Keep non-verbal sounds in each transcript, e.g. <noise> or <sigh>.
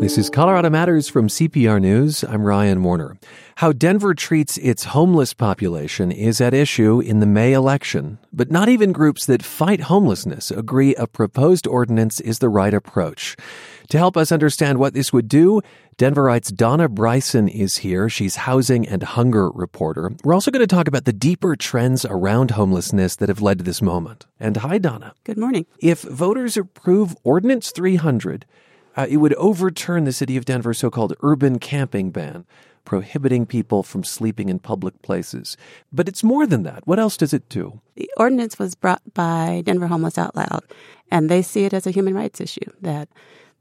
This is Colorado Matters from CPR News. I'm Ryan Warner. How Denver treats its homeless population is at issue in the May election, but not even groups that fight homelessness agree a proposed ordinance is the right approach. To help us understand what this would do, Denverite's Donna Bryson is here. She's housing and hunger reporter. We're also going to talk about the deeper trends around homelessness that have led to this moment. And hi, Donna. Good morning. If voters approve Ordinance 300, uh, it would overturn the city of Denver's so called urban camping ban, prohibiting people from sleeping in public places. But it's more than that. What else does it do? The ordinance was brought by Denver Homeless Out Loud, and they see it as a human rights issue that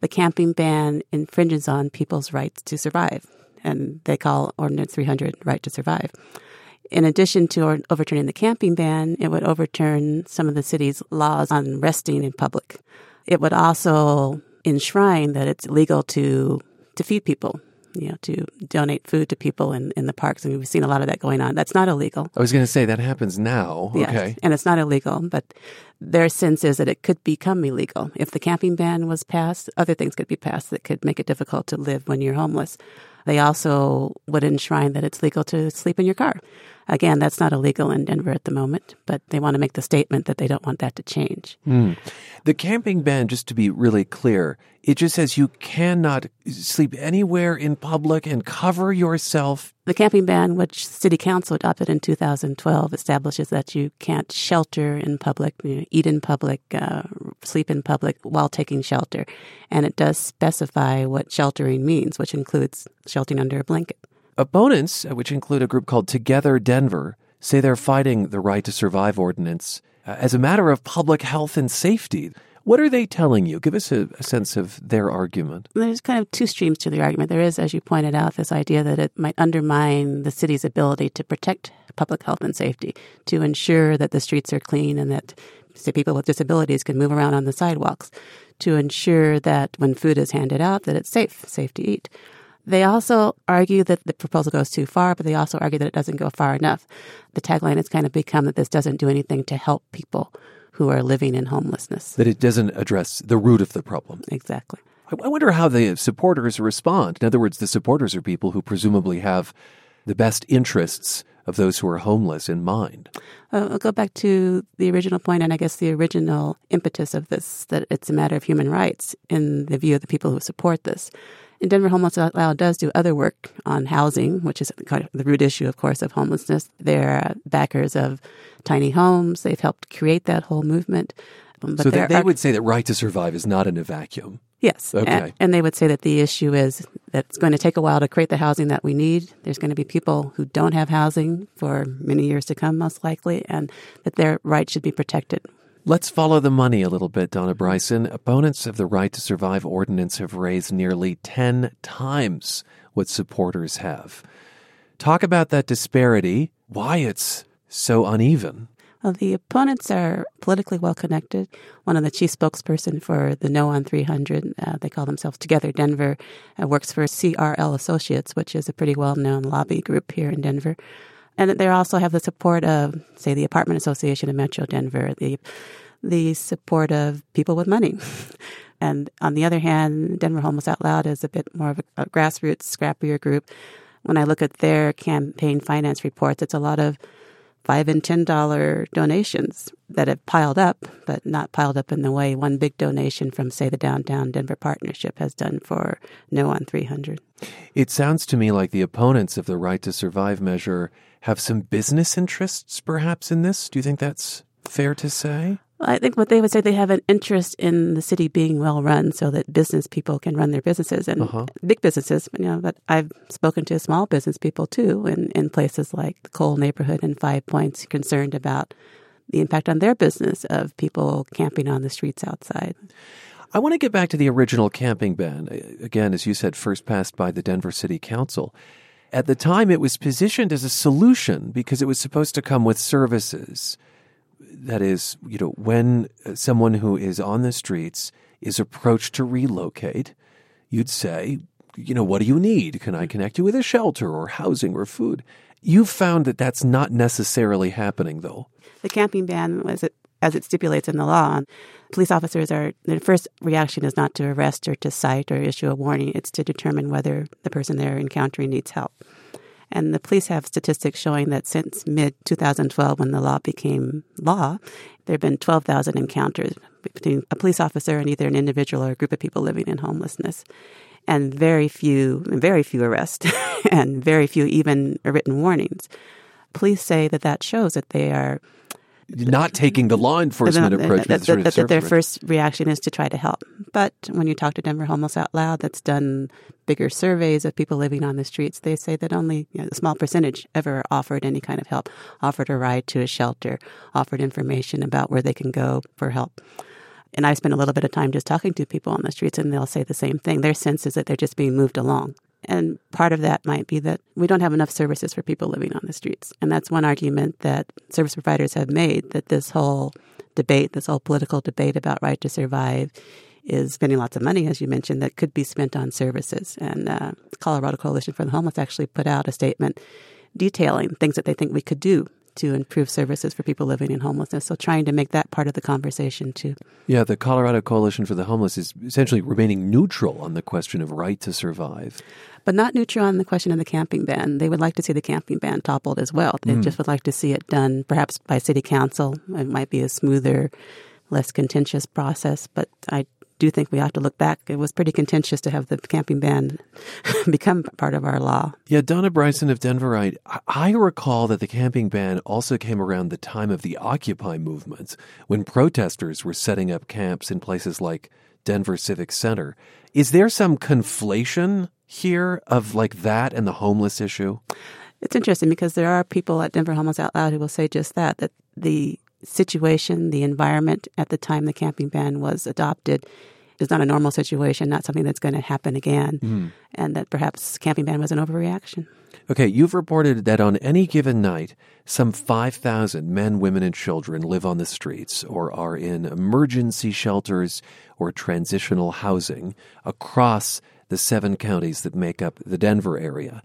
the camping ban infringes on people's rights to survive. And they call Ordinance 300 right to survive. In addition to overturning the camping ban, it would overturn some of the city's laws on resting in public. It would also enshrine that it's legal to to feed people, you know, to donate food to people in, in the parks. And we've seen a lot of that going on. That's not illegal. I was going to say that happens now. Yes, okay. And it's not illegal, but their sense is that it could become illegal. If the camping ban was passed, other things could be passed that could make it difficult to live when you're homeless. They also would enshrine that it's legal to sleep in your car. Again, that's not illegal in Denver at the moment, but they want to make the statement that they don't want that to change. Mm. The camping ban, just to be really clear, it just says you cannot sleep anywhere in public and cover yourself. The camping ban, which City Council adopted in 2012, establishes that you can't shelter in public, you know, eat in public, uh, sleep in public while taking shelter. And it does specify what sheltering means, which includes sheltering under a blanket. Opponents, uh, which include a group called Together Denver, say they're fighting the Right to Survive ordinance uh, as a matter of public health and safety. What are they telling you? Give us a, a, sense of their argument. There's kind of two streams to the argument. There is, as you pointed out, this idea that it might undermine the city's ability to protect public health and safety, to ensure that the streets are clean and that say, people with disabilities can move around on the sidewalks, to ensure that when food is handed out, that it's safe, safe to eat. They also argue that the proposal goes too far, but they also argue that it doesn't go far enough. The tagline has kind of become that this doesn't do anything to help people who are living in homelessness. That it doesn't address the root of the problem. Exactly. I wonder how the supporters respond. In other words, the supporters are people who presumably have the best interests of those who are homeless in mind. Uh, I'll go back to the original point, and I guess the original impetus of this that it's a matter of human rights in the view of the people who support this. And Denver Homeless Out Loud does do other work on housing, which is kind of the root issue, of course, of homelessness. They're backers of tiny homes. They've helped create that whole movement. Um, but so they, they would say that right to survive is not in a vacuum. Yes. Okay. And, and, they would say that the issue is that it's going to take a while to create the housing that we need. There's going to be people who don't have housing for many years to come, most likely, and that their rights should be protected. Let's follow the money a little bit, Donna Bryson. Opponents of the Right to Survive ordinance have raised nearly 10 times what supporters have. Talk about that disparity, why it's so uneven. Well, the opponents are politically well connected. One of the chief spokesperson for the No on 300, uh, they call themselves Together Denver, uh, works for CRL Associates, which is a pretty well known lobby group here in Denver. And they also have the support of, say, the Apartment Association of Metro Denver, the the support of people with money. <laughs> and on the other hand, Denver Homeless Out Loud is a bit more of a, a grassroots, scrappier group. When I look at their campaign finance reports, it's a lot of five and ten dollar donations that have piled up, but not piled up in the way one big donation from, say, the Downtown Denver Partnership has done for No on 300. It sounds to me like the opponents of the Right to Survive measure have some business interests, perhaps, in this. Do you think that's fair to say? I think what they would say they have an interest in the city being well run, so that business people can run their businesses and uh-huh. big businesses. You know, but I've spoken to small business people too, in, in places like the Cole neighborhood and Five Points, concerned about the impact on their business of people camping on the streets outside. I want to get back to the original camping ban. Again, as you said, first passed by the Denver City Council. At the time, it was positioned as a solution because it was supposed to come with services. That is, you know, when uh, someone who is on the streets is approached to relocate, you'd say, you know, what do you need? Can I connect you with a shelter or housing or food? You've found that that's not necessarily happening, though. The camping ban was as it stipulates in the law, police officers are, their first reaction is not to arrest or to cite or issue a warning, it's to determine whether the person they're encountering needs help. And the police have statistics showing that since mid 2012, when the law became law, there have been 12,000 encounters between a police officer and either an individual or a group of people living in homelessness. And very few, very few arrests, <laughs> and very few even written warnings. Police say that that shows that they are not taking the law enforcement uh, approach. That, that, that their first reaction is to try to help. But when you talk to Denver Homeless Out Loud, that's done bigger surveys of people living on the streets, they say that only you know, a small percentage ever offered any kind of help, offered a ride to a shelter, offered information about where they can go for help. And I spend a little bit of time just talking to people on the streets, and they'll say the same thing. Their sense is that they're just being moved along. And part of that might be that we don't have enough services for people living on the streets. And that's one argument that service providers have made that this whole debate, this whole political debate about right to survive, is spending lots of money, as you mentioned, that could be spent on services. And uh, Colorado Coalition for the Homeless actually put out a statement detailing things that they think we could do to improve services for people living in homelessness. So trying to make that part of the conversation too. Yeah, the Colorado Coalition for the Homeless is essentially remaining neutral on the question of right to survive. But not neutral on the question of the camping ban. They would like to see the camping ban toppled as well. They mm. just would like to see it done perhaps by city council. It might be a smoother, less contentious process, but I do think we have to look back. It was pretty contentious to have the camping ban <laughs> become part of our law. Yeah, Donna Bryson of Denverite, I recall that the camping ban also came around the time of the Occupy movement when protesters were setting up camps in places like Denver Civic Center. Is there some conflation here of like that and the homeless issue? It's interesting because there are people at Denver Homeless Out Loud who will say just that, that the situation, the environment at the time the camping ban was adopted is not a normal situation, not something that's going to happen again, mm. and that perhaps camping ban was an overreaction. Okay, you've reported that on any given night, some 5,000 men, women, and children live on the streets or are in emergency shelters or transitional housing across the seven counties that make up the Denver area.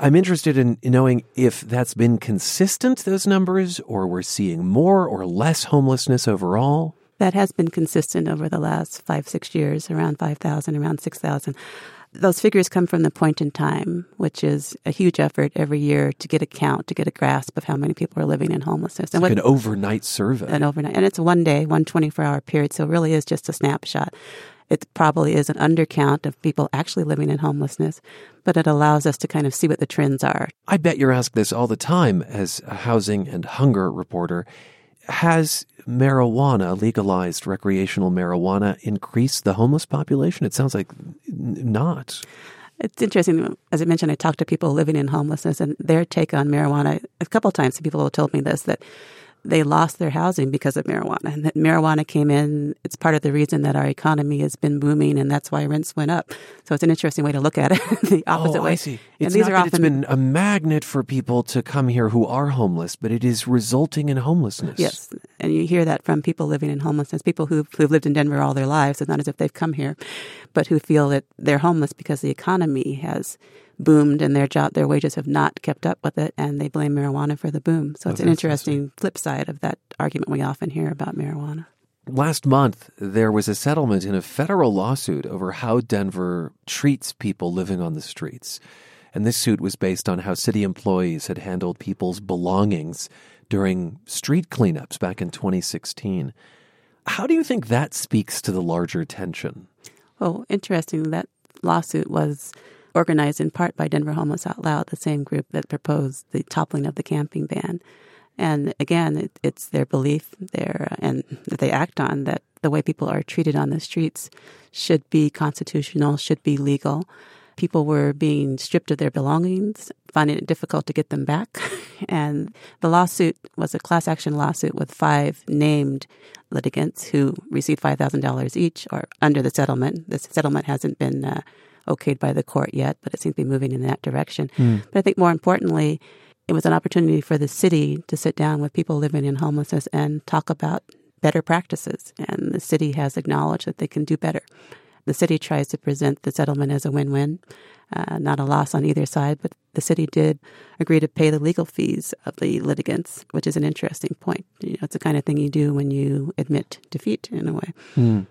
I'm interested in knowing if that's been consistent, those numbers, or we're seeing more or less homelessness overall. That has been consistent over the last five, six years, around 5,000, around 6,000. Those figures come from the point in time, which is a huge effort every year to get a count, to get a grasp of how many people are living in homelessness. and like what, an overnight survey. An overnight. And it's one day, one 24 hour period. So it really is just a snapshot. It probably is an undercount of people actually living in homelessness, but it allows us to kind of see what the trends are. I bet you're asked this all the time as a housing and hunger reporter. Has marijuana, legalized recreational marijuana, increased the homeless population? It sounds like not. It's interesting. As I mentioned, I talked to people living in homelessness, and their take on marijuana. A couple of times, people have told me this that they lost their housing because of marijuana. And that marijuana came in, it's part of the reason that our economy has been booming and that's why rents went up. So it's an interesting way to look at it, <laughs> the oh, opposite oh, way. I see. It's and these not are often, it's been a magnet for people to come here who are homeless, but it is resulting in homelessness. Yes. And you hear that from people living in homelessness, people who've, who've lived in Denver all their lives. It's not as if they've come here, but who feel that they're homeless because the economy has boomed and their job their wages have not kept up with it and they blame marijuana for the boom. So it's an interesting flip side of that argument we often hear about marijuana. Last month, there was a settlement in a federal lawsuit over how Denver treats people living on the streets. And this suit was based on how city employees had handled people's belongings during street cleanups back in 2016. How do you think that speaks to the larger tension? Oh, interesting. That lawsuit was organized in part by Denver Homeless Out Loud, the same group that proposed the toppling of the camping ban. And again, it, it's their belief there and that they act on that the way people are treated on the streets should be constitutional, should be legal. People were being stripped of their belongings, finding it difficult to get them back. <laughs> and the lawsuit was a class action lawsuit with five named litigants who received $5,000 each or under the settlement. The settlement hasn't been uh, okayed by the court yet, but it seems to be moving in that direction. Mm. But I think more importantly, it was an opportunity for the city to sit down with people living in homelessness and talk about better practices. And the city has acknowledged that they can do better. The city tries to present the settlement as a win win, uh, not a loss on either side, but the city did agree to pay the legal fees of the litigants, which is an interesting point. You know, it's the kind of thing you do when you admit defeat in a way. Mm.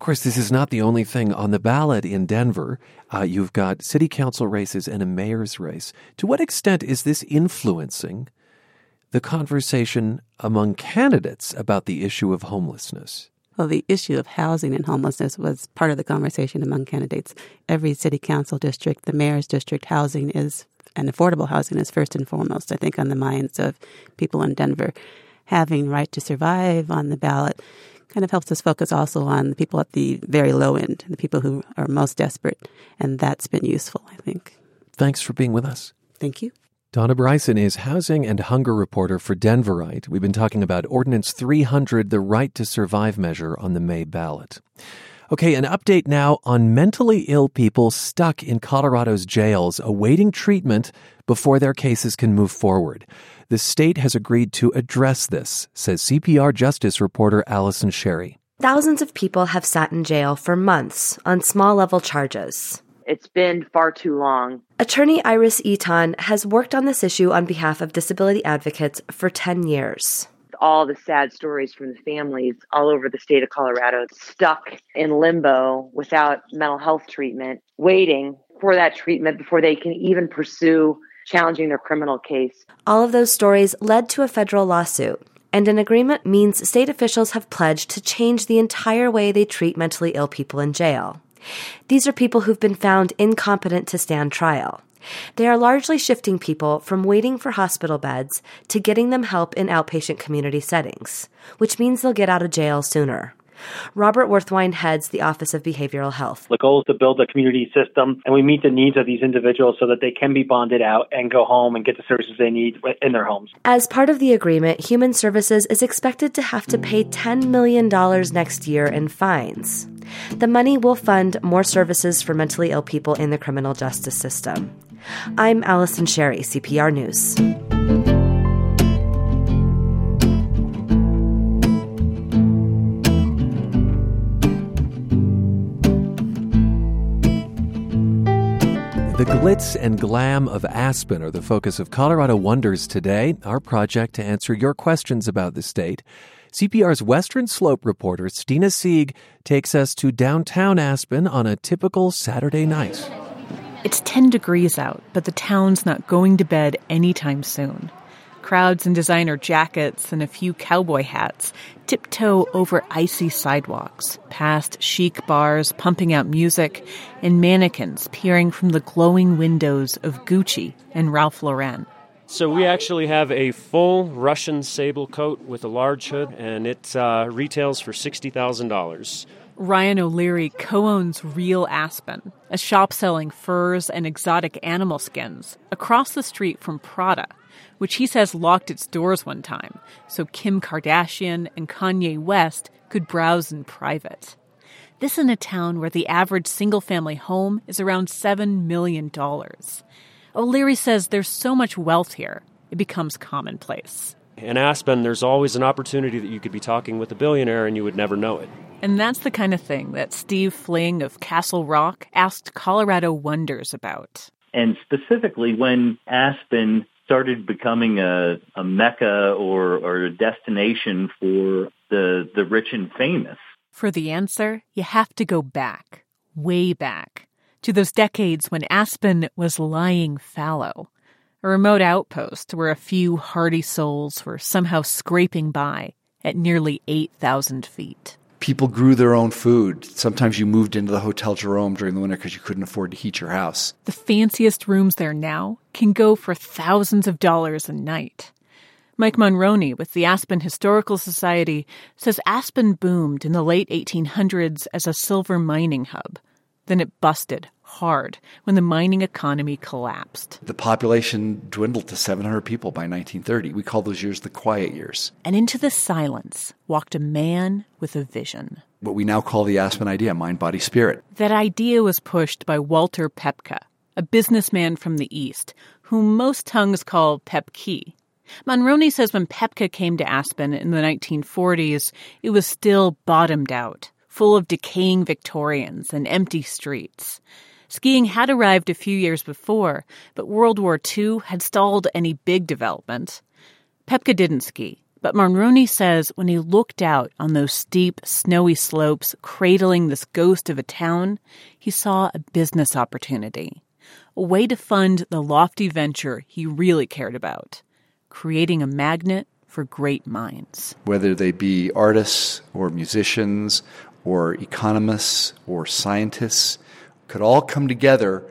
Of course, this is not the only thing on the ballot in Denver. Uh, you've got city council races and a mayor's race. To what extent is this influencing the conversation among candidates about the issue of homelessness? Well, the issue of housing and homelessness was part of the conversation among candidates. Every city council district, the mayor's district, housing is, and affordable housing is first and foremost, I think, on the minds of people in Denver. Having right to survive on the ballot kind of helps us focus also on the people at the very low end, the people who are most desperate. And that's been useful, I think. Thanks for being with us. Thank you. Donna Bryson is housing and hunger reporter for Denverite. We've been talking about Ordinance 300, the right to survive measure on the May ballot. Okay, an update now on mentally ill people stuck in Colorado's jails awaiting treatment before their cases can move forward. The state has agreed to address this, says CPR Justice reporter Allison Sherry. Thousands of people have sat in jail for months on small level charges. It's been far too long. Attorney Iris Eytan has worked on this issue on behalf of disability advocates for 10 years. All the sad stories from the families all over the state of Colorado stuck in limbo without mental health treatment, waiting for that treatment before they can even pursue challenging their criminal case. All of those stories led to a federal lawsuit and an agreement means state officials have pledged to change the entire way they treat mentally ill people in jail. These are people who've been found incompetent to stand trial. They are largely shifting people from waiting for hospital beds to getting them help in outpatient community settings, which means they'll get out of jail sooner. Robert Werthwein heads the Office of Behavioral Health. The goal is to build a community system and we meet the needs of these individuals so that they can be bonded out and go home and get the services they need in their homes. As part of the agreement, Human Services is expected to have to pay $10 million next year in fines. The money will fund more services for mentally ill people in the criminal justice system. I'm Allison Sherry, CPR News. The glitz and glam of Aspen are the focus of Colorado Wonders today, our project to answer your questions about the state. CPR's Western Slope reporter, Stina Sieg, takes us to downtown Aspen on a typical Saturday night. It's 10 degrees out, but the town's not going to bed anytime soon crowds in designer jackets and a few cowboy hats tiptoe over icy sidewalks, past chic bars pumping out music, and mannequins peering from the glowing windows of Gucci and Ralph Lauren. So we actually have a full Russian sable coat with a large hood, and it uh, retails for sixty thousand dollars. Ryan O'Leary co owns Real Aspen, a shop selling furs and exotic animal skins across the street from Prada, which he says locked its doors one time so Kim Kardashian and Kanye West could browse in private. This in a town where the average single family home is around $7 million. O'Leary says there's so much wealth here, it becomes commonplace. In Aspen, there's always an opportunity that you could be talking with a billionaire and you would never know it. And that's the kind of thing that Steve Fling of Castle Rock asked Colorado Wonders about. And specifically, when Aspen started becoming a, a mecca or, or a destination for the, the rich and famous? For the answer, you have to go back, way back, to those decades when Aspen was lying fallow, a remote outpost where a few hardy souls were somehow scraping by at nearly 8,000 feet people grew their own food. Sometimes you moved into the Hotel Jerome during the winter because you couldn't afford to heat your house. The fanciest rooms there now can go for thousands of dollars a night. Mike Monroney with the Aspen Historical Society says Aspen boomed in the late 1800s as a silver mining hub. Then it busted hard when the mining economy collapsed. The population dwindled to 700 people by 1930. We call those years the quiet years. And into the silence walked a man with a vision. What we now call the Aspen idea mind, body, spirit. That idea was pushed by Walter Pepka, a businessman from the East, whom most tongues call Pepke. Monroney says when Pepka came to Aspen in the 1940s, it was still bottomed out full of decaying Victorians and empty streets. Skiing had arrived a few years before, but World War II had stalled any big development. Pepka didn't ski, but Monroney says when he looked out on those steep, snowy slopes cradling this ghost of a town, he saw a business opportunity, a way to fund the lofty venture he really cared about creating a magnet for great minds. Whether they be artists or musicians or economists or scientists, could all come together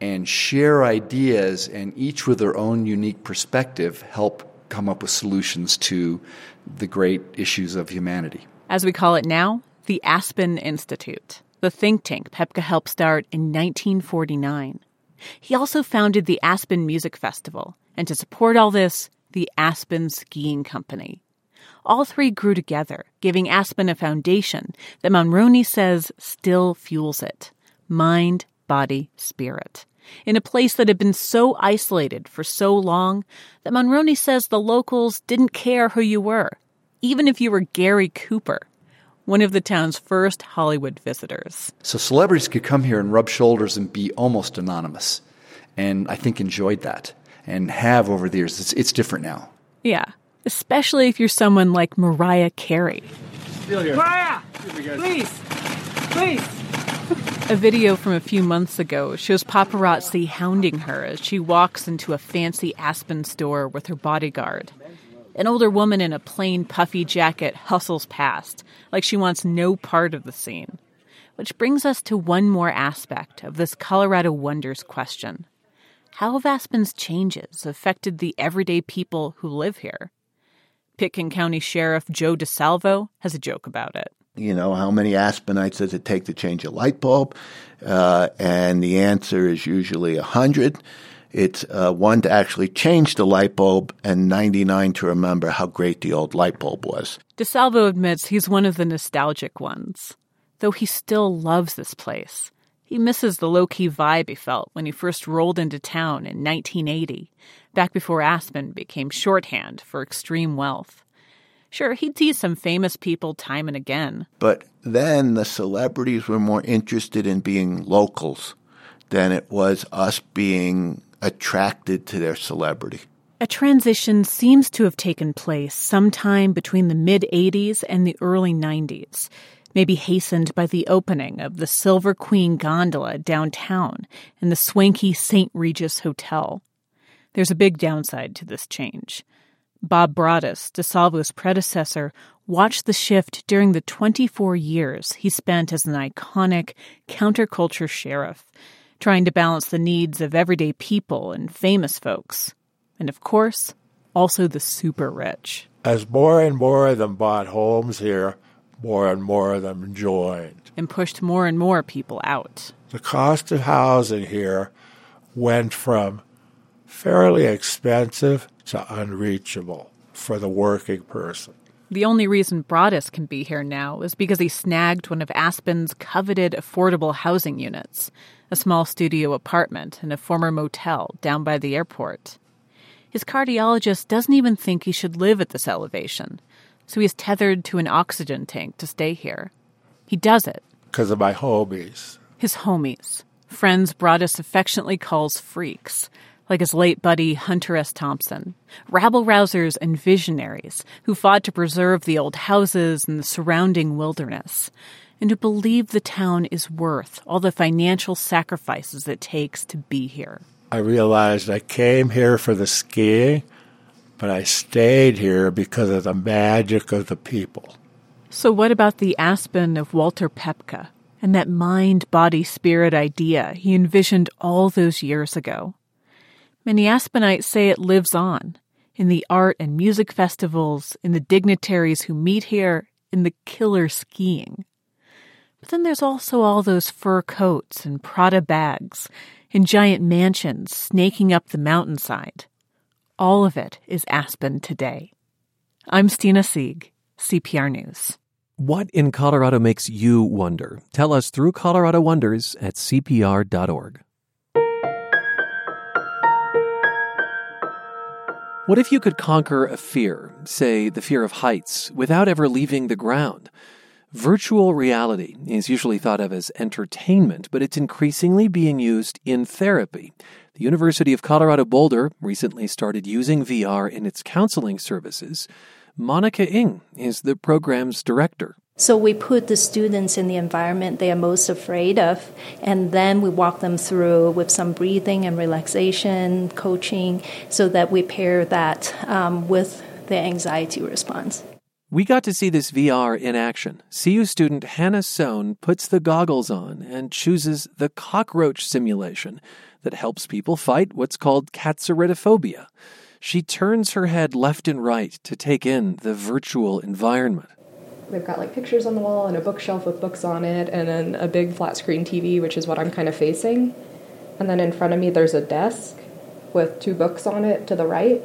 and share ideas and each with their own unique perspective help come up with solutions to the great issues of humanity. As we call it now, the Aspen Institute, the think tank Pepka helped start in 1949. He also founded the Aspen Music Festival, and to support all this, the Aspen Skiing Company. All three grew together, giving Aspen a foundation that Monroney says still fuels it mind, body, spirit. In a place that had been so isolated for so long that Monroney says the locals didn't care who you were, even if you were Gary Cooper, one of the town's first Hollywood visitors. So celebrities could come here and rub shoulders and be almost anonymous. And I think enjoyed that and have over the years. It's, it's different now. Yeah, especially if you're someone like Mariah Carey. Mariah, please, please. A video from a few months ago shows paparazzi hounding her as she walks into a fancy Aspen store with her bodyguard. An older woman in a plain puffy jacket hustles past, like she wants no part of the scene. Which brings us to one more aspect of this Colorado Wonders question. How have Aspen's changes affected the everyday people who live here? Pitkin County Sheriff Joe DiSalvo has a joke about it. You know, how many Aspenites does it take to change a light bulb? Uh, and the answer is usually 100. It's uh, one to actually change the light bulb and 99 to remember how great the old light bulb was. DiSalvo admits he's one of the nostalgic ones, though he still loves this place. He misses the low key vibe he felt when he first rolled into town in 1980, back before Aspen became shorthand for extreme wealth. Sure, he'd see some famous people time and again. But then the celebrities were more interested in being locals than it was us being attracted to their celebrity. A transition seems to have taken place sometime between the mid 80s and the early 90s maybe hastened by the opening of the Silver Queen gondola downtown and the swanky St. Regis Hotel. There's a big downside to this change. Bob Braudis, DiSalvo's predecessor, watched the shift during the 24 years he spent as an iconic counterculture sheriff, trying to balance the needs of everyday people and famous folks. And of course, also the super rich. As more and more of them bought homes here, more and more of them joined. And pushed more and more people out. The cost of housing here went from fairly expensive to unreachable for the working person. The only reason Braudis can be here now is because he snagged one of Aspen's coveted affordable housing units, a small studio apartment in a former motel down by the airport. His cardiologist doesn't even think he should live at this elevation, so he's tethered to an oxygen tank to stay here. He does it. Because of my homies. His homies. Friends Braudis affectionately calls freaks, like his late buddy Hunter S. Thompson. Rabble rousers and visionaries who fought to preserve the old houses and the surrounding wilderness, and who believe the town is worth all the financial sacrifices it takes to be here. I realized I came here for the skiing but I stayed here because of the magic of the people. So, what about the Aspen of Walter Pepka and that mind body spirit idea he envisioned all those years ago? Many Aspenites say it lives on in the art and music festivals, in the dignitaries who meet here, in the killer skiing. But then there's also all those fur coats and Prada bags in giant mansions snaking up the mountainside all of it is Aspen today. I'm Stina Sieg, CPR News. What in Colorado makes you wonder? Tell us through Colorado Wonders at CPR.org. What if you could conquer a fear, say the fear of heights, without ever leaving the ground? Virtual reality is usually thought of as entertainment, but it's increasingly being used in therapy. The University of Colorado Boulder recently started using VR in its counseling services. Monica Ng is the program's director. So we put the students in the environment they are most afraid of, and then we walk them through with some breathing and relaxation coaching so that we pair that um, with the anxiety response. We got to see this VR in action. CU student Hannah Sohn puts the goggles on and chooses the cockroach simulation that helps people fight what's called katsaritophobia. She turns her head left and right to take in the virtual environment. They've got like pictures on the wall and a bookshelf with books on it, and then a big flat screen TV, which is what I'm kind of facing. And then in front of me, there's a desk with two books on it to the right.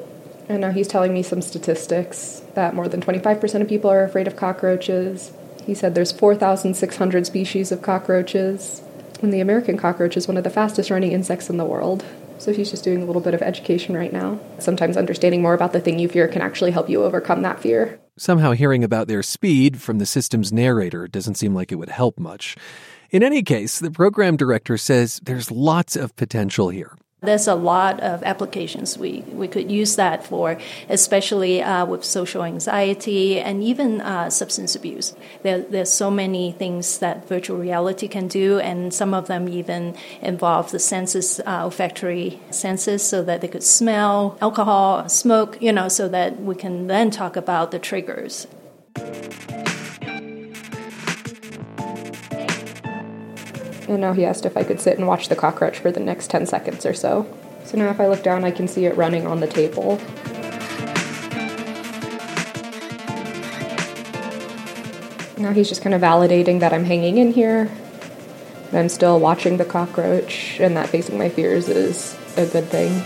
And now he's telling me some statistics that more than 25% of people are afraid of cockroaches. He said there's 4,600 species of cockroaches, and the American cockroach is one of the fastest running insects in the world. So he's just doing a little bit of education right now. Sometimes understanding more about the thing you fear can actually help you overcome that fear. Somehow hearing about their speed from the system's narrator doesn't seem like it would help much. In any case, the program director says there's lots of potential here. There's a lot of applications we, we could use that for, especially uh, with social anxiety and even uh, substance abuse. There, there's so many things that virtual reality can do, and some of them even involve the senses, uh, olfactory senses, so that they could smell alcohol, smoke, you know, so that we can then talk about the triggers. And now he asked if I could sit and watch the cockroach for the next 10 seconds or so. So now if I look down, I can see it running on the table. Now he's just kind of validating that I'm hanging in here. I'm still watching the cockroach, and that facing my fears is a good thing.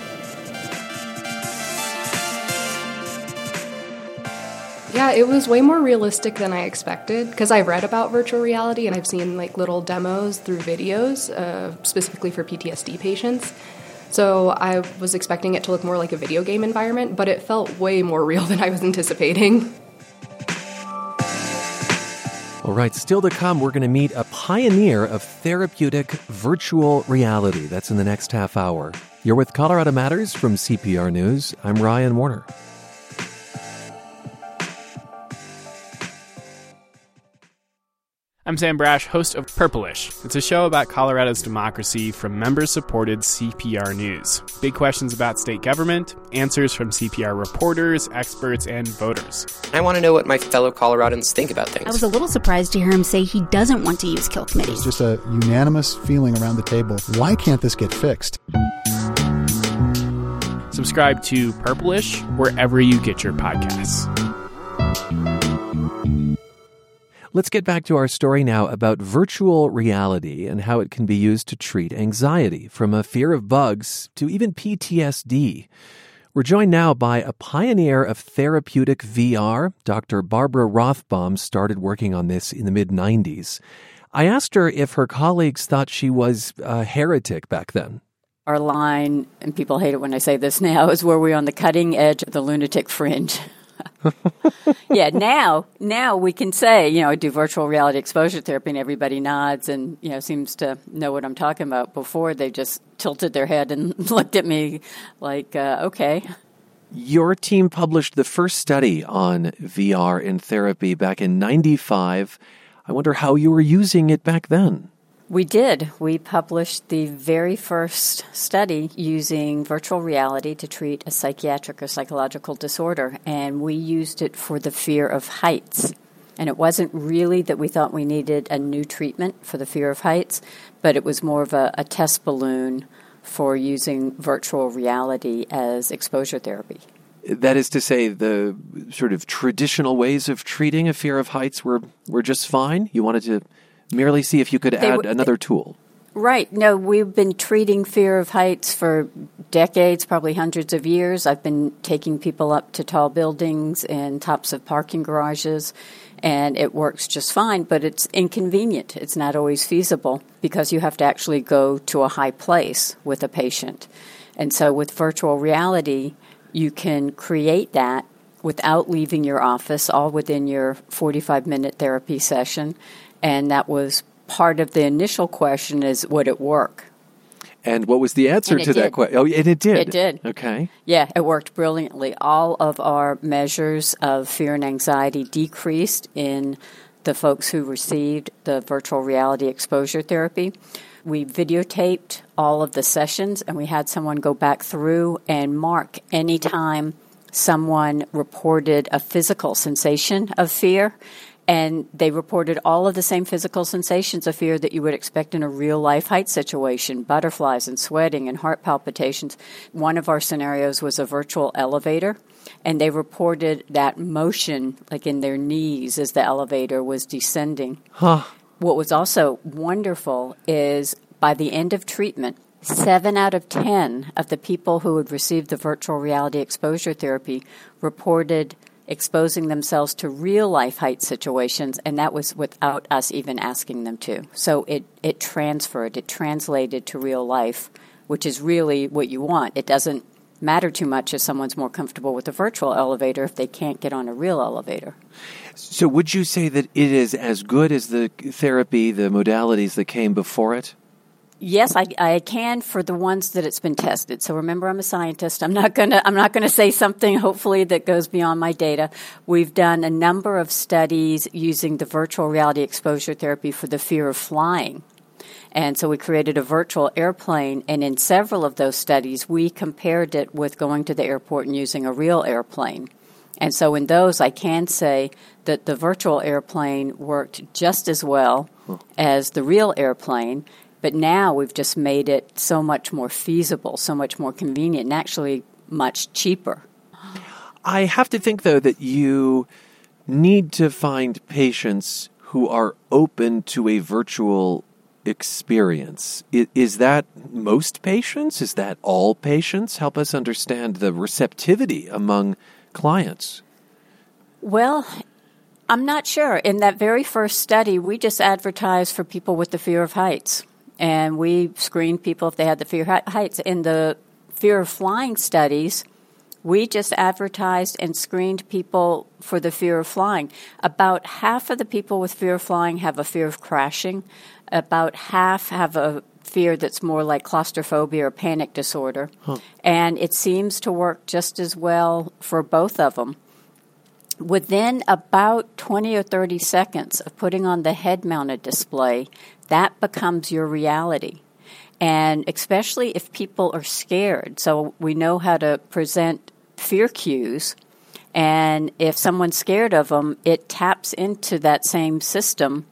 Yeah, it was way more realistic than I expected because I've read about virtual reality and I've seen like little demos through videos, uh, specifically for PTSD patients. So I was expecting it to look more like a video game environment, but it felt way more <laughs> real than I was anticipating. All right, still to come, we're going to meet a pioneer of therapeutic virtual reality. That's in the next half hour. You're with Colorado Matters from CPR News. I'm Ryan Warner. I'm Sam Brasch, host of Purplish. It's a show about Colorado's democracy from member supported CPR News. Big questions about state government, answers from CPR reporters, experts, and voters. I want to know what my fellow Coloradans think about things. I was a little surprised to hear him say he doesn't want to use kill committees. It's just a unanimous feeling around the table. Why can't this get fixed? Subscribe to Purplish wherever you get your podcasts. Let's get back to our story now about virtual reality and how it can be used to treat anxiety, from a fear of bugs to even PTSD. We're joined now by a pioneer of therapeutic VR. Dr. Barbara Rothbaum started working on this in the mid 90s. I asked her if her colleagues thought she was a heretic back then. Our line, and people hate it when I say this now, is where we're on the cutting edge of the lunatic fringe. <laughs> <laughs> yeah, now now we can say, you know, I do virtual reality exposure therapy and everybody nods and, you know, seems to know what I'm talking about. Before they just tilted their head and <laughs> looked at me like, uh, okay. Your team published the first study on VR in therapy back in 95. I wonder how you were using it back then. We did. We published the very first study using virtual reality to treat a psychiatric or psychological disorder, and we used it for the fear of heights. And it wasn't really that we thought we needed a new treatment for the fear of heights, but it was more of a, a test balloon for using virtual reality as exposure therapy. That is to say, the sort of traditional ways of treating a fear of heights were, were just fine. You wanted to merely see if you could add another tool. Right. No, we've been treating fear of heights for decades, probably hundreds of years. I've been taking people up to tall buildings and tops of parking garages, and it works just fine, but it's inconvenient. It's not always feasible because you have to actually go to a high place with a patient. And so with virtual reality, you can create that without leaving your office, all within your 45 minute therapy session. And that was part of the initial question is would it work? And what was the answer to that question? Oh, and it did. It did. Okay. Yeah, it worked brilliantly. All of our measures of fear and anxiety decreased in the folks who received the virtual reality exposure therapy. We videotaped all of the sessions and we had someone go back through and mark any time someone reported a physical sensation of fear and they reported all of the same physical sensations of fear that you would expect in a real life height situation butterflies and sweating and heart palpitations. One of our scenarios was a virtual elevator, and they reported that motion, like in their knees, as the elevator was descending. Huh. What was also wonderful is by the end of treatment, Seven out of ten of the people who had received the virtual reality exposure therapy reported exposing themselves to real life height situations, and that was without us even asking them to. So it, it transferred, it translated to real life, which is really what you want. It doesn't matter too much if someone's more comfortable with a virtual elevator if they can't get on a real elevator. So, would you say that it is as good as the therapy, the modalities that came before it? Yes, I, I can for the ones that it's been tested. So remember, I'm a scientist. I'm not gonna I'm not gonna say something hopefully that goes beyond my data. We've done a number of studies using the virtual reality exposure therapy for the fear of flying. And so we created a virtual airplane, and in several of those studies, we compared it with going to the airport and using a real airplane. And so in those, I can say that the virtual airplane worked just as well as the real airplane. But now we've just made it so much more feasible, so much more convenient, and actually much cheaper. I have to think, though, that you need to find patients who are open to a virtual experience. Is that most patients? Is that all patients? Help us understand the receptivity among clients. Well, I'm not sure. In that very first study, we just advertised for people with the fear of heights and we screened people if they had the fear of heights. In the fear of flying studies, we just advertised and screened people for the fear of flying. About half of the people with fear of flying have a fear of crashing. About half have a fear that's more like claustrophobia or panic disorder. Huh. And it seems to work just as well for both of them. Within about 20 or 30 seconds of putting on the head mounted display, that becomes your reality. And especially if people are scared. So we know how to present fear cues. And if someone's scared of them, it taps into that same system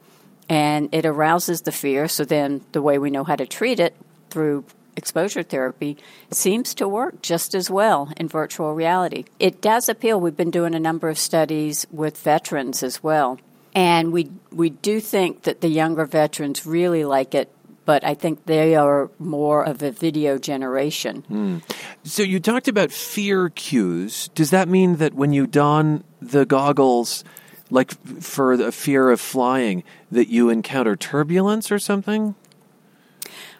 and it arouses the fear. So then the way we know how to treat it through exposure therapy seems to work just as well in virtual reality. It does appeal. We've been doing a number of studies with veterans as well. And we we do think that the younger veterans really like it, but I think they are more of a video generation. Mm. So you talked about fear cues. Does that mean that when you don the goggles, like for the fear of flying, that you encounter turbulence or something?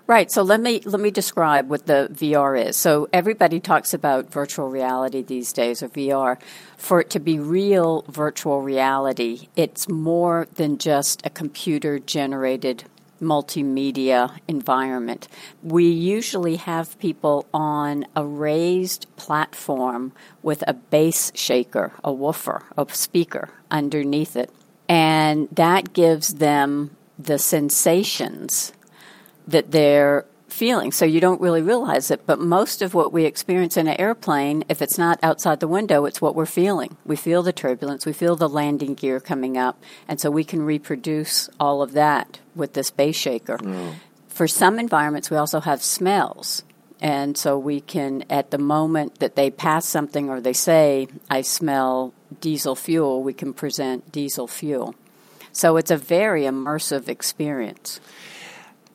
Right. So let me let me describe what the VR is. So everybody talks about virtual reality these days or VR. For it to be real virtual reality, it's more than just a computer generated multimedia environment. We usually have people on a raised platform with a bass shaker, a woofer, a speaker underneath it. And that gives them the sensations that they're feeling. So you don't really realize it. But most of what we experience in an airplane, if it's not outside the window, it's what we're feeling. We feel the turbulence, we feel the landing gear coming up. And so we can reproduce all of that with this bass shaker. Mm. For some environments, we also have smells. And so we can, at the moment that they pass something or they say, I smell diesel fuel, we can present diesel fuel. So it's a very immersive experience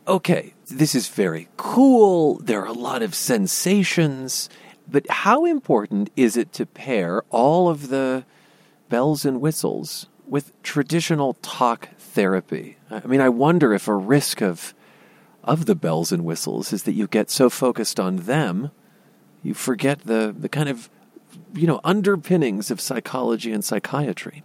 okay, this is very cool. There are a lot of sensations. But how important is it to pair all of the bells and whistles with traditional talk therapy? I mean, I wonder if a risk of of the bells and whistles is that you get so focused on them, you forget the, the kind of you know, underpinnings of psychology and psychiatry.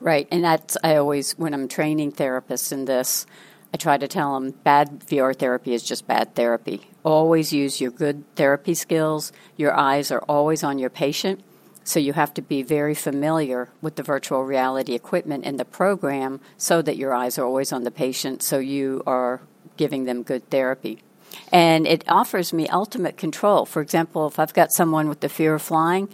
Right. And that's, I always, when I'm training therapists in this, I try to tell them bad VR therapy is just bad therapy. Always use your good therapy skills. Your eyes are always on your patient. So you have to be very familiar with the virtual reality equipment and the program so that your eyes are always on the patient so you are giving them good therapy. And it offers me ultimate control. For example, if I've got someone with the fear of flying,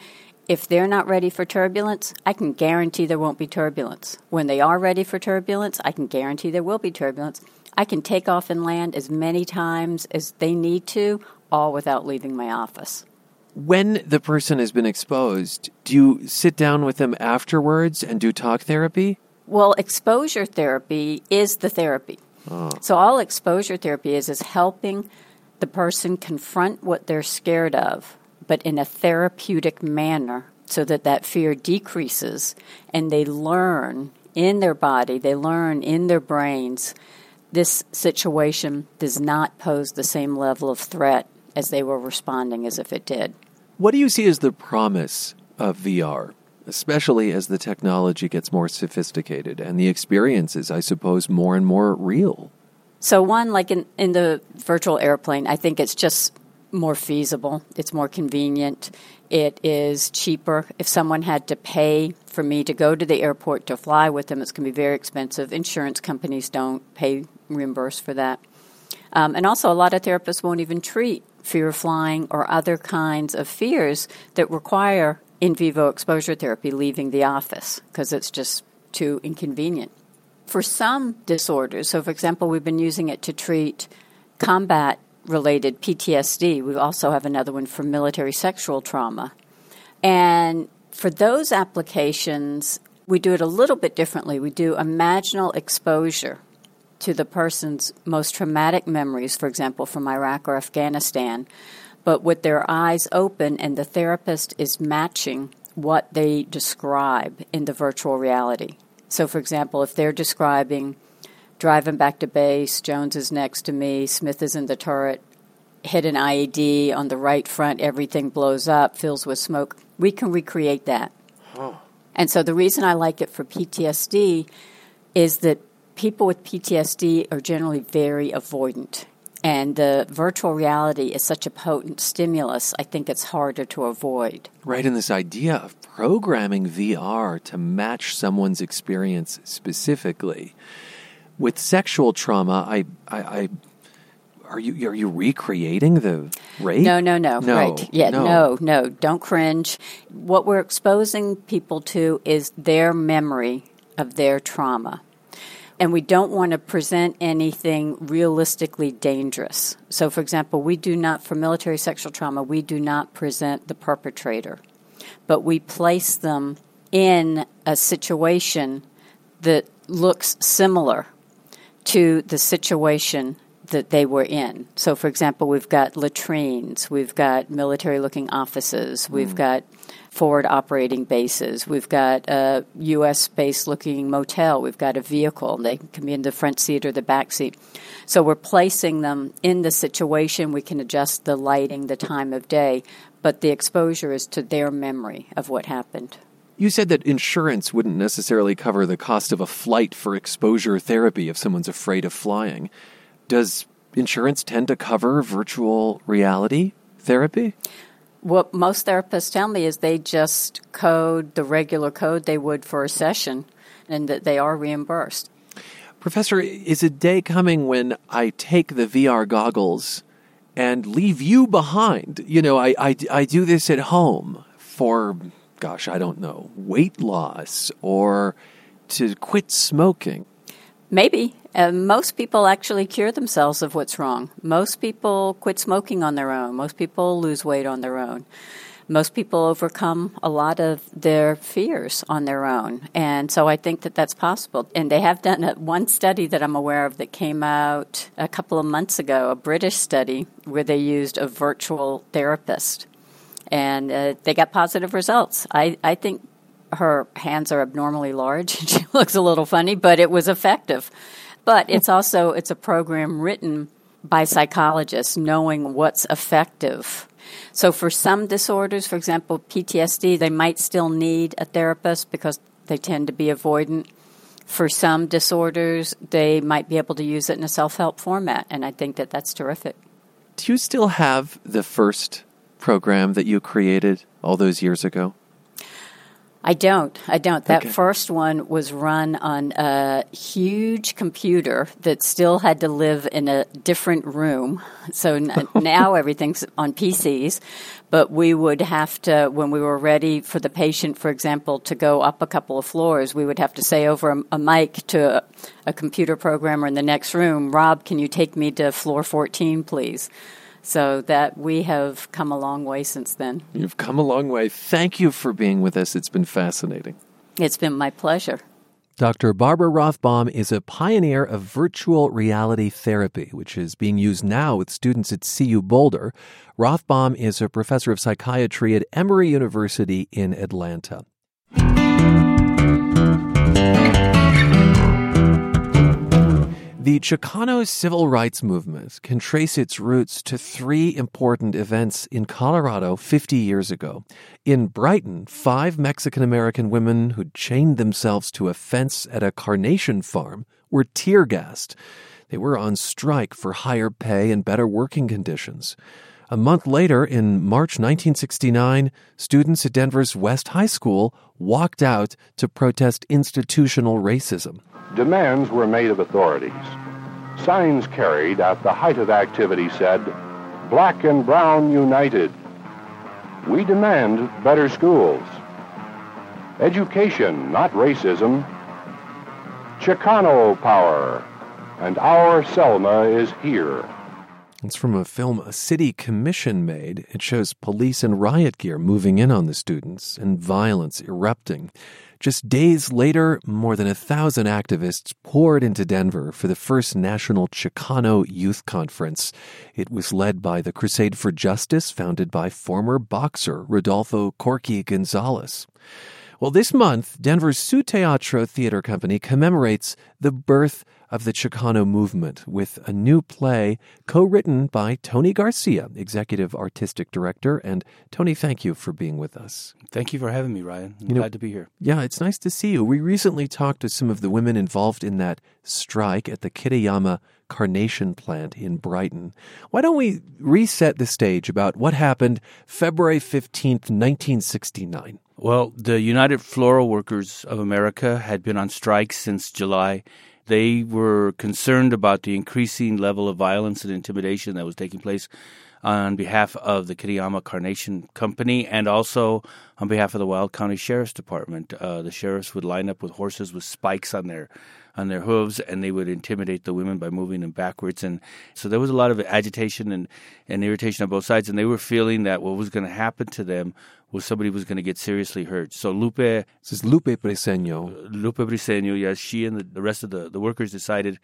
if they're not ready for turbulence, I can guarantee there won't be turbulence. When they are ready for turbulence, I can guarantee there will be turbulence. I can take off and land as many times as they need to, all without leaving my office. When the person has been exposed, do you sit down with them afterwards and do talk therapy? Well, exposure therapy is the therapy. Oh. So all exposure therapy is is helping the person confront what they're scared of but in a therapeutic manner so that that fear decreases and they learn in their body, they learn in their brains this situation does not pose the same level of threat as they were responding as if it did. What do you see as the promise of VR, especially as the technology gets more sophisticated and the experiences, I suppose, more and more real? So, one, like in, in the virtual airplane, I think it's just more feasible, it's more convenient, it is cheaper. If someone had to pay for me to go to the airport to fly with them, it's going to be very expensive. Insurance companies don't pay reimburse for that. Um, and also, a lot of therapists won't even treat fear of flying or other kinds of fears that require in vivo exposure therapy leaving the office because it's just too inconvenient. For some disorders, so for example, we've been using it to treat combat related PTSD. We also have another one for military sexual trauma. And for those applications, we do it a little bit differently. We do imaginal exposure to the person's most traumatic memories, for example, from Iraq or Afghanistan, but with their eyes open, and the therapist is matching what they describe in the virtual reality. So, for example, if they're describing driving back to base. Jones is next to me. Smith is in the turret. Hit an IED on the right front. Everything blows up, fills with smoke. We can recreate that. And so the reason I like it for PTSD is that people with PTSD are generally very avoidant. And the virtual reality is such a potent stimulus, I think it's harder to avoid. Right, and this idea of programming VR to match someone's experience specifically with sexual trauma, I, I, I are you are you recreating the rape? No, no, no. no right. Yeah, no. no, no. Don't cringe. What we're exposing people to is their memory of their trauma. And we don't want to present anything realistically dangerous. So, for example, we do not, for military sexual trauma, we do not present the perpetrator, but we place them in a situation that looks similar to the situation that they were in. So, for example, we've got latrines, we've got military looking offices, we've mm. got forward operating bases, we've got a U.S. based looking motel, we've got a vehicle, they can be in the front seat or the back seat. So, we're placing them in the situation, we can adjust the lighting, the time of day, but the exposure is to their memory of what happened. You said that insurance wouldn't necessarily cover the cost of a flight for exposure therapy if someone's afraid of flying. Does insurance tend to cover virtual reality therapy? What most therapists tell me is they just code the regular code they would for a session and that they are reimbursed. Professor, is a day coming when I take the VR goggles and leave you behind? You know, I, I, I do this at home for gosh, I don't know, weight loss or to quit smoking? Maybe. Uh, most people actually cure themselves of what's wrong. Most people quit smoking on their own. Most people lose weight on their own. Most people overcome a lot of their fears on their own. And so I think that that's possible. And they have done a, one study that I'm aware of that came out a couple of months ago, a British study where they used a virtual therapist and uh, they got positive results. I, I think her hands are abnormally large and <laughs> she looks a little funny, but it was effective. But it's also it's a program written by psychologists knowing what's effective. So for some disorders, for example, PTSD, they might still need a therapist because they tend to be avoidant. For some disorders, they might be able to use it in a self help format, and I think that that's terrific. Do you still have the first program that you created all those years ago? I don't. I don't. That Okay. first one was run on a huge computer that still had to live in a different room. So n- <laughs> now everything's on PCs, but we would have to, when we were ready for the patient, for example, to go up a couple of floors, we would have to say over a, a mic to a, a computer programmer in the next room, Rob, can you take me to floor 14, please? So that we have come a long way since then. You've come a long way. Thank you for being with us. It's been fascinating. It's been my pleasure. Dr. Barbara Rothbaum is a pioneer of virtual reality therapy, which is being used now with students at CU Boulder. Rothbaum is a professor of psychiatry at Emory University in Atlanta. The Chicano civil rights movement can trace its roots to three important events in Colorado 50 years ago. In Brighton, five Mexican American women who'd chained themselves to a fence at a carnation farm were tear gassed. They were on strike for higher pay and better working conditions. A month later, in March 1969, students at Denver's West High School walked out to protest institutional racism. Demands were made of authorities. Signs carried at the height of activity said, Black and Brown United. We demand better schools. Education, not racism. Chicano power. And our Selma is here. It's from a film a city commission made. It shows police and riot gear moving in on the students and violence erupting. Just days later, more than a thousand activists poured into Denver for the first national Chicano Youth Conference. It was led by the Crusade for Justice, founded by former boxer Rodolfo Corky Gonzalez. Well, this month, Denver's Su Teatro Theater Company commemorates the birth of the Chicano movement with a new play co written by Tony Garcia, Executive Artistic Director. And Tony, thank you for being with us. Thank you for having me, Ryan. I'm You know- glad to be here. Yeah, it's nice to see you. We recently talked to some of the women involved in that strike at the Kitayama Carnation plant in Brighton. Why don't we reset the stage about what happened February 15th, 1969? Well, the United Floral Workers of America had been on strike since July. They were concerned about the increasing level of violence and intimidation that was taking place on behalf of the Kitayama Carnation Company and also on behalf of the Weld County Sheriff's Department. Uh, the sheriffs would line up with horses with spikes on their on their hooves and they would intimidate the women by moving them backwards and so there was a lot of agitation and, and irritation on both sides and they were feeling that what was going to happen to them was somebody was going to get seriously hurt. So Lupe This is Lupe Briseño. Uh, Lupe Briseño, yes, she and the, the rest of the, the workers decided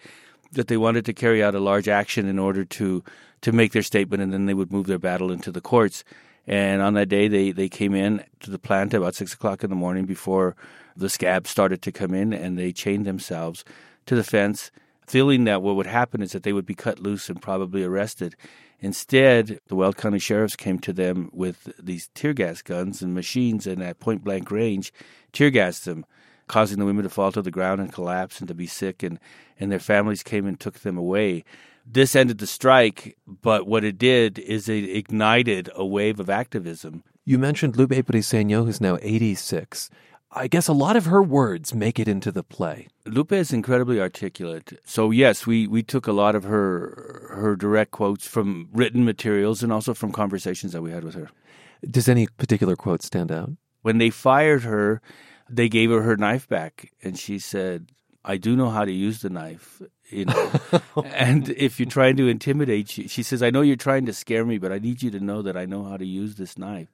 that they wanted to carry out a large action in order to to make their statement, and then they would move their battle into the courts. And on that day, they, they came in to the plant about six o'clock in the morning before the scabs started to come in, and they chained themselves to the fence, feeling that what would happen is that they would be cut loose and probably arrested. Instead, the Weld County sheriffs came to them with these tear gas guns and machines, and at point blank range, tear gassed them, causing the women to fall to the ground and collapse and to be sick, and, and their families came and took them away. This ended the strike, but what it did is it ignited a wave of activism. You mentioned Lupe Briseño, who's now 86. I guess a lot of her words make it into the play. Lupe is incredibly articulate. So yes, we, we took a lot of her her direct quotes from written materials and also from conversations that we had with her. Does any particular quote stand out? When they fired her, they gave her her knife back, and she said, "I do know how to use the knife." You know, <laughs> and if you're trying to intimidate, she, she says, "I know you're trying to scare me, but I need you to know that I know how to use this knife."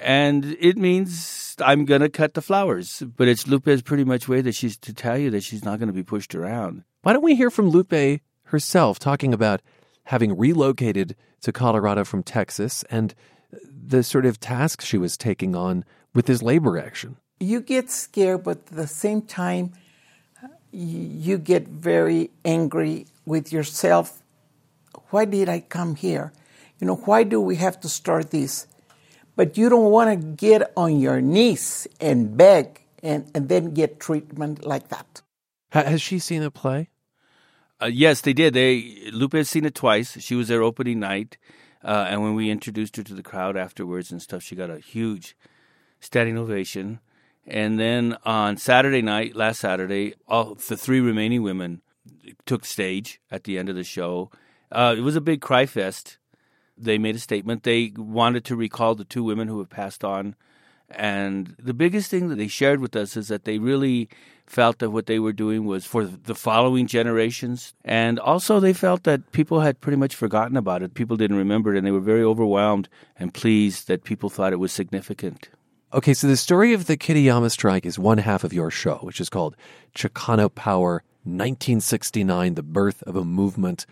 And it means I'm going to cut the flowers. But it's Lupe's pretty much way that she's to tell you that she's not going to be pushed around. Why don't we hear from Lupe herself talking about having relocated to Colorado from Texas and the sort of tasks she was taking on with this labor action? You get scared, but at the same time, you get very angry with yourself. Why did I come here? you know, why do we have to start this? But you don't want to get on your knees and beg and, and then get treatment like that. has she seen the play? Uh, yes, they did. They Lupe has seen it twice. She was there opening night, uh, and when we introduced her to the crowd afterwards and stuff, she got a huge standing ovation. And then on Saturday night, last Saturday, all the three remaining women took stage at the end of the show. Uh, it was a big cry fest. They made a statement. They wanted to recall the two women who have passed on. And the biggest thing that they shared with us is that they really felt that what they were doing was for the following generations. And also, they felt that people had pretty much forgotten about it. People didn't remember it, and they were very overwhelmed and pleased that people thought it was significant. Okay, so the story of the Kitayama strike is one half of your show, which is called Chicano Power 1969, the birth of a movement.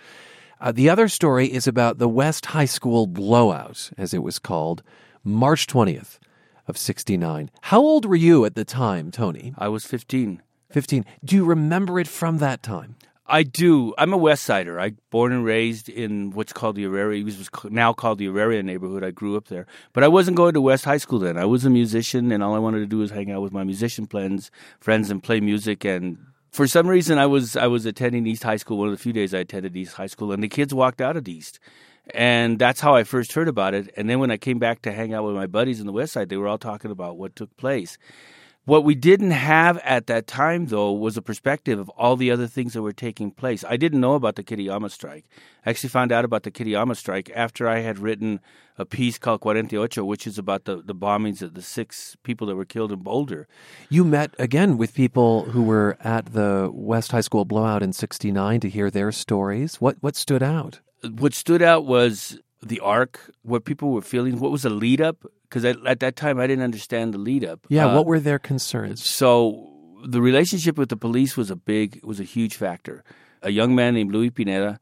Uh, the other story is about the West High School blowout, as it was called, March 20th of 69. How old were you at the time, Tony? I was 15. 15. Do you remember it from that time? I do. I'm a West Sider. I born and raised in what's called the Auraria. It was now called the Auraria neighborhood. I grew up there, but I wasn't going to West High School then. I was a musician, and all I wanted to do was hang out with my musician friends, friends, and play music. And for some reason, I was I was attending East High School. One of the few days I attended East High School, and the kids walked out of East. And that's how I first heard about it. And then when I came back to hang out with my buddies in the West Side, they were all talking about what took place. What we didn't have at that time, though, was a perspective of all the other things that were taking place. I didn't know about the Kitayama strike. I actually found out about the Kitayama strike after I had written a piece called Cuarenta which is about the, the bombings of the six people that were killed in Boulder. You met again with people who were at the West High School blowout in 69 to hear their stories. What, what stood out? What stood out was the arc, what people were feeling, what was the lead up because at that time I didn't understand the lead up. Yeah, uh, what were their concerns? So the relationship with the police was a big, was a huge factor. A young man named Louis Pineda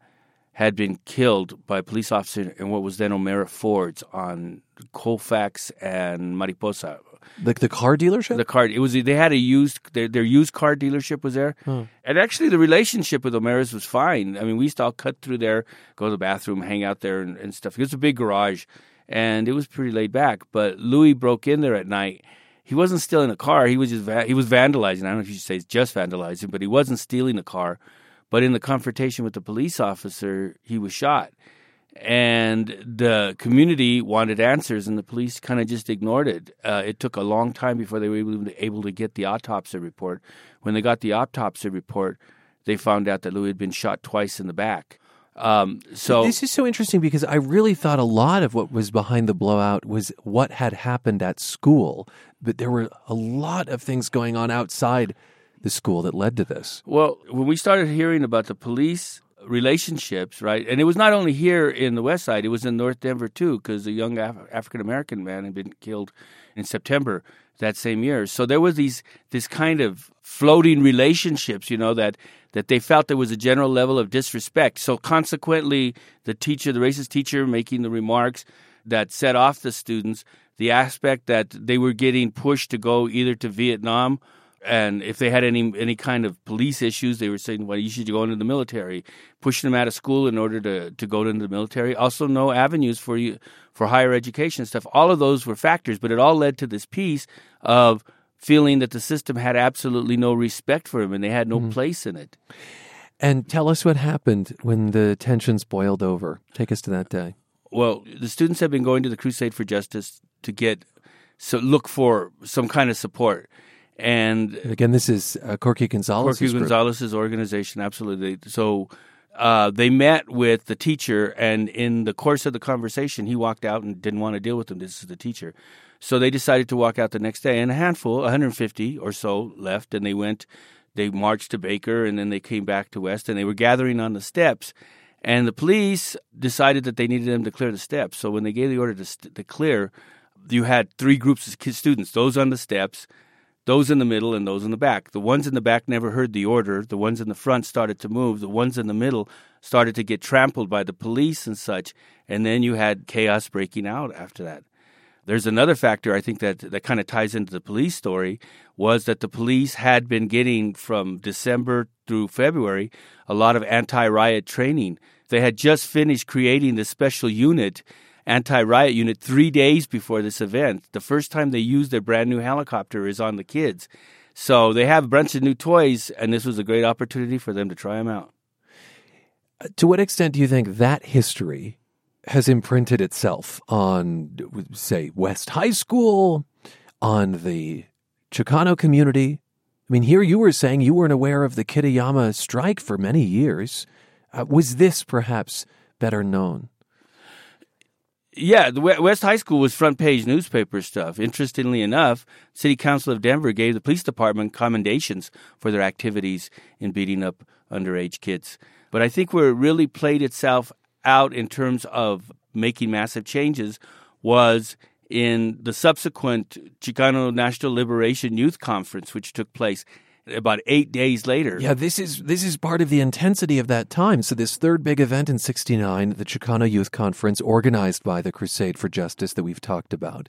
had been killed by a police officer in what was then O'Meara Fords on Colfax and Mariposa. Like the car dealership? The car. It was. They had a used. Their, their used car dealership was there, huh. and actually the relationship with O'Meara's was fine. I mean, we used to all cut through there, go to the bathroom, hang out there, and, and stuff. It was a big garage and it was pretty laid back. But Louis broke in there at night. He wasn't stealing a car. He was just va- he was vandalizing. I don't know if you should say just vandalizing, but he wasn't stealing a car. But in the confrontation with the police officer, he was shot. And the community wanted answers, and the police kind of just ignored it. Uh, it took a long time before they were able to, able to get the autopsy report. When they got the autopsy report, they found out that Louis had been shot twice in the back. Um, so this is so interesting because I really thought a lot of what was behind the blowout was what had happened at school, but there were a lot of things going on outside the school that led to this. Well, when we started hearing about the police relationships, right, and it was not only here in the West Side; it was in North Denver too, because a young Af- African American man had been killed in September that same year. So there was these this kind of floating relationships, you know, that that they felt there was a general level of disrespect. So consequently, the teacher, the racist teacher, making the remarks that set off the students, the aspect that they were getting pushed to go either to Vietnam and if they had any any kind of police issues, they were saying, "Well, you should go into the military." Pushing them out of school in order to, to go into the military. Also, no avenues for you for higher education stuff. All of those were factors, but it all led to this piece of feeling that the system had absolutely no respect for him and they had no mm-hmm. place in it. And tell us what happened when the tensions boiled over. Take us to that day. Well, the students have been going to the Crusade for Justice to get so look for some kind of support. And again, this is uh, Corky Gonzalez. Corky Gonzalez's organization, absolutely. So uh, they met with the teacher, and in the course of the conversation, he walked out and didn't want to deal with them. This is the teacher. So they decided to walk out the next day, and a handful, 150 or so, left, and they went. They marched to Baker, and then they came back to West, and they were gathering on the steps. And the police decided that they needed them to clear the steps. So when they gave the order to, st- to clear, you had three groups of students: those on the steps, those in the middle, and those in the back. The ones in the back never heard the order. The ones in the front started to move. The ones in the middle started to get trampled by the police and such. And then you had chaos breaking out after that. There's another factor I think that that kind of ties into the police story was that the police had been getting from December through February a lot of anti-riot training They had just finished creating the special unit, anti riot unit, three days before this event. The first time they used their brand new helicopter is on the kids. So they have a bunch of new toys, and this was a great opportunity for them to try them out. To what extent do you think that history has imprinted itself on, say, West High School, on the Chicano community? I mean, here you were saying you weren't aware of the Kitayama strike for many years. Uh, was this perhaps better known? Yeah, the West High School was front page newspaper stuff. Interestingly enough, City Council of Denver gave the police department commendations for their activities in beating up underage kids. But I think where it really played itself out in terms of making massive changes was in the subsequent Chicano National Liberation Youth Conference, which took place about eight days later. Yeah, this is this is part of the intensity of that time. So this third big event in '69, the Chicano Youth Conference, organized by the Crusade for Justice that we've talked about.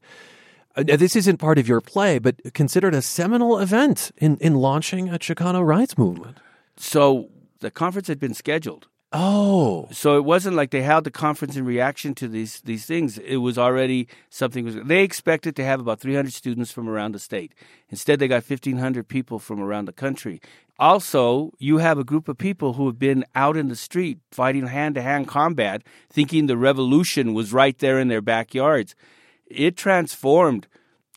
Uh, this isn't part of your play, but considered a seminal event in, in launching a Chicano rights movement. So the conference had been scheduled Oh, so it wasn't like they held the conference in reaction to these these things. It was already something. Was, they expected to have about 300 students from around the state. Instead, they got 1,500 people from around the country. Also, you have a group of people who have been out in the street fighting hand to hand combat, thinking the revolution was right there in their backyards. It transformed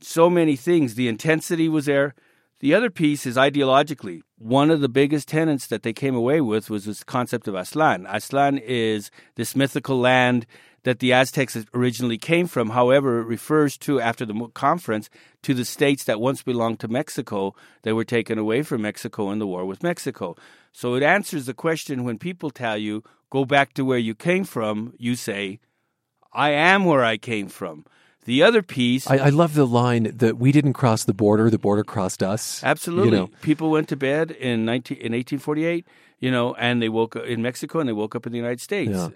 so many things. The intensity was there. The other piece is ideologically. One of the biggest tenets that they came away with was this concept of Aztlan. Aztlan is this mythical land that the Aztecs originally came from. However, it refers to, after the conference, to the states that once belonged to Mexico that were taken away from Mexico in the war with Mexico. So it answers the question when people tell you, go back to where you came from, you say, I am where I came from. The other piece, I, I, love the line that we didn't cross the border; the border crossed us. Absolutely, you know. people went to bed in 19, in eighteen forty eight, you know, and they woke up in Mexico and they woke up in the United States. Yeah.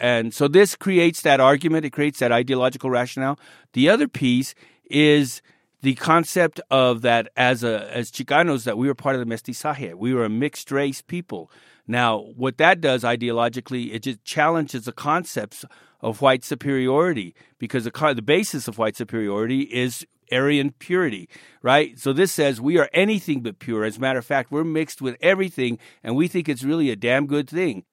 And so this creates that argument. It creates that ideological rationale. The other piece is the concept of that as a as Chicanos that we were part of the mestizaje. We were a mixed race people. Now, what that does ideologically, it just challenges the concepts of white superiority because the, the basis of white superiority is Aryan purity, right? So this says we are anything but pure. As a matter of fact, we're mixed with everything, and we think it's really a damn good thing.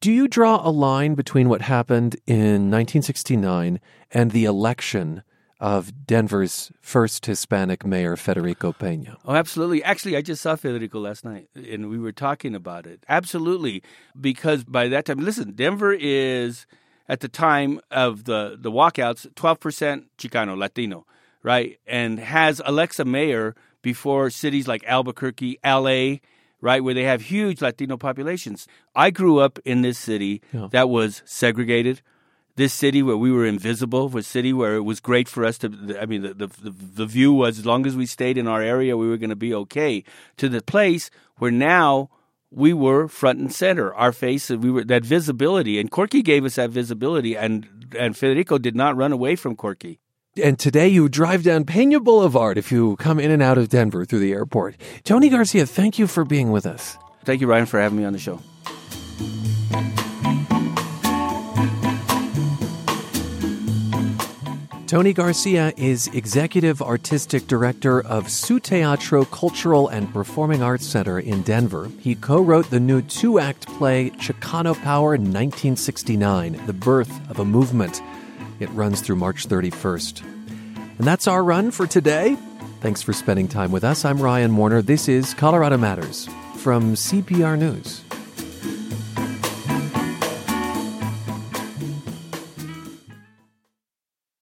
Do you draw a line between what happened in 1969 and the election of Denver's first Hispanic mayor, Federico Pena? Oh, absolutely. Actually, I just saw Federico last night and we were talking about it. Absolutely. Because by that time, listen, Denver is at the time of the, the walkouts, 12% Chicano, Latino, right? And has Alexa mayor before cities like Albuquerque, LA, right, where they have huge Latino populations. I grew up in this city yeah. that was segregated. This city where we were invisible, was a city where it was great for us to. I mean, the, the the view was as long as we stayed in our area, we were going to be okay. To the place where now we were front and center. Our face, we were that visibility, and Corky gave us that visibility, and and Federico did not run away from Corky. And today you drive down Pena Boulevard if you come in and out of Denver through the airport. Tony Garcia, thank you for being with us. Thank you, Ryan, for having me on the show. Tony Garcia is Executive Artistic Director of Su Teatro Cultural and Performing Arts Center in Denver. He co wrote the new two act play Chicano Power in 1969, The Birth of a Movement. It runs through March 31st. And that's our run for today. Thanks for spending time with us. I'm Ryan Warner. This is Colorado Matters from CPR News.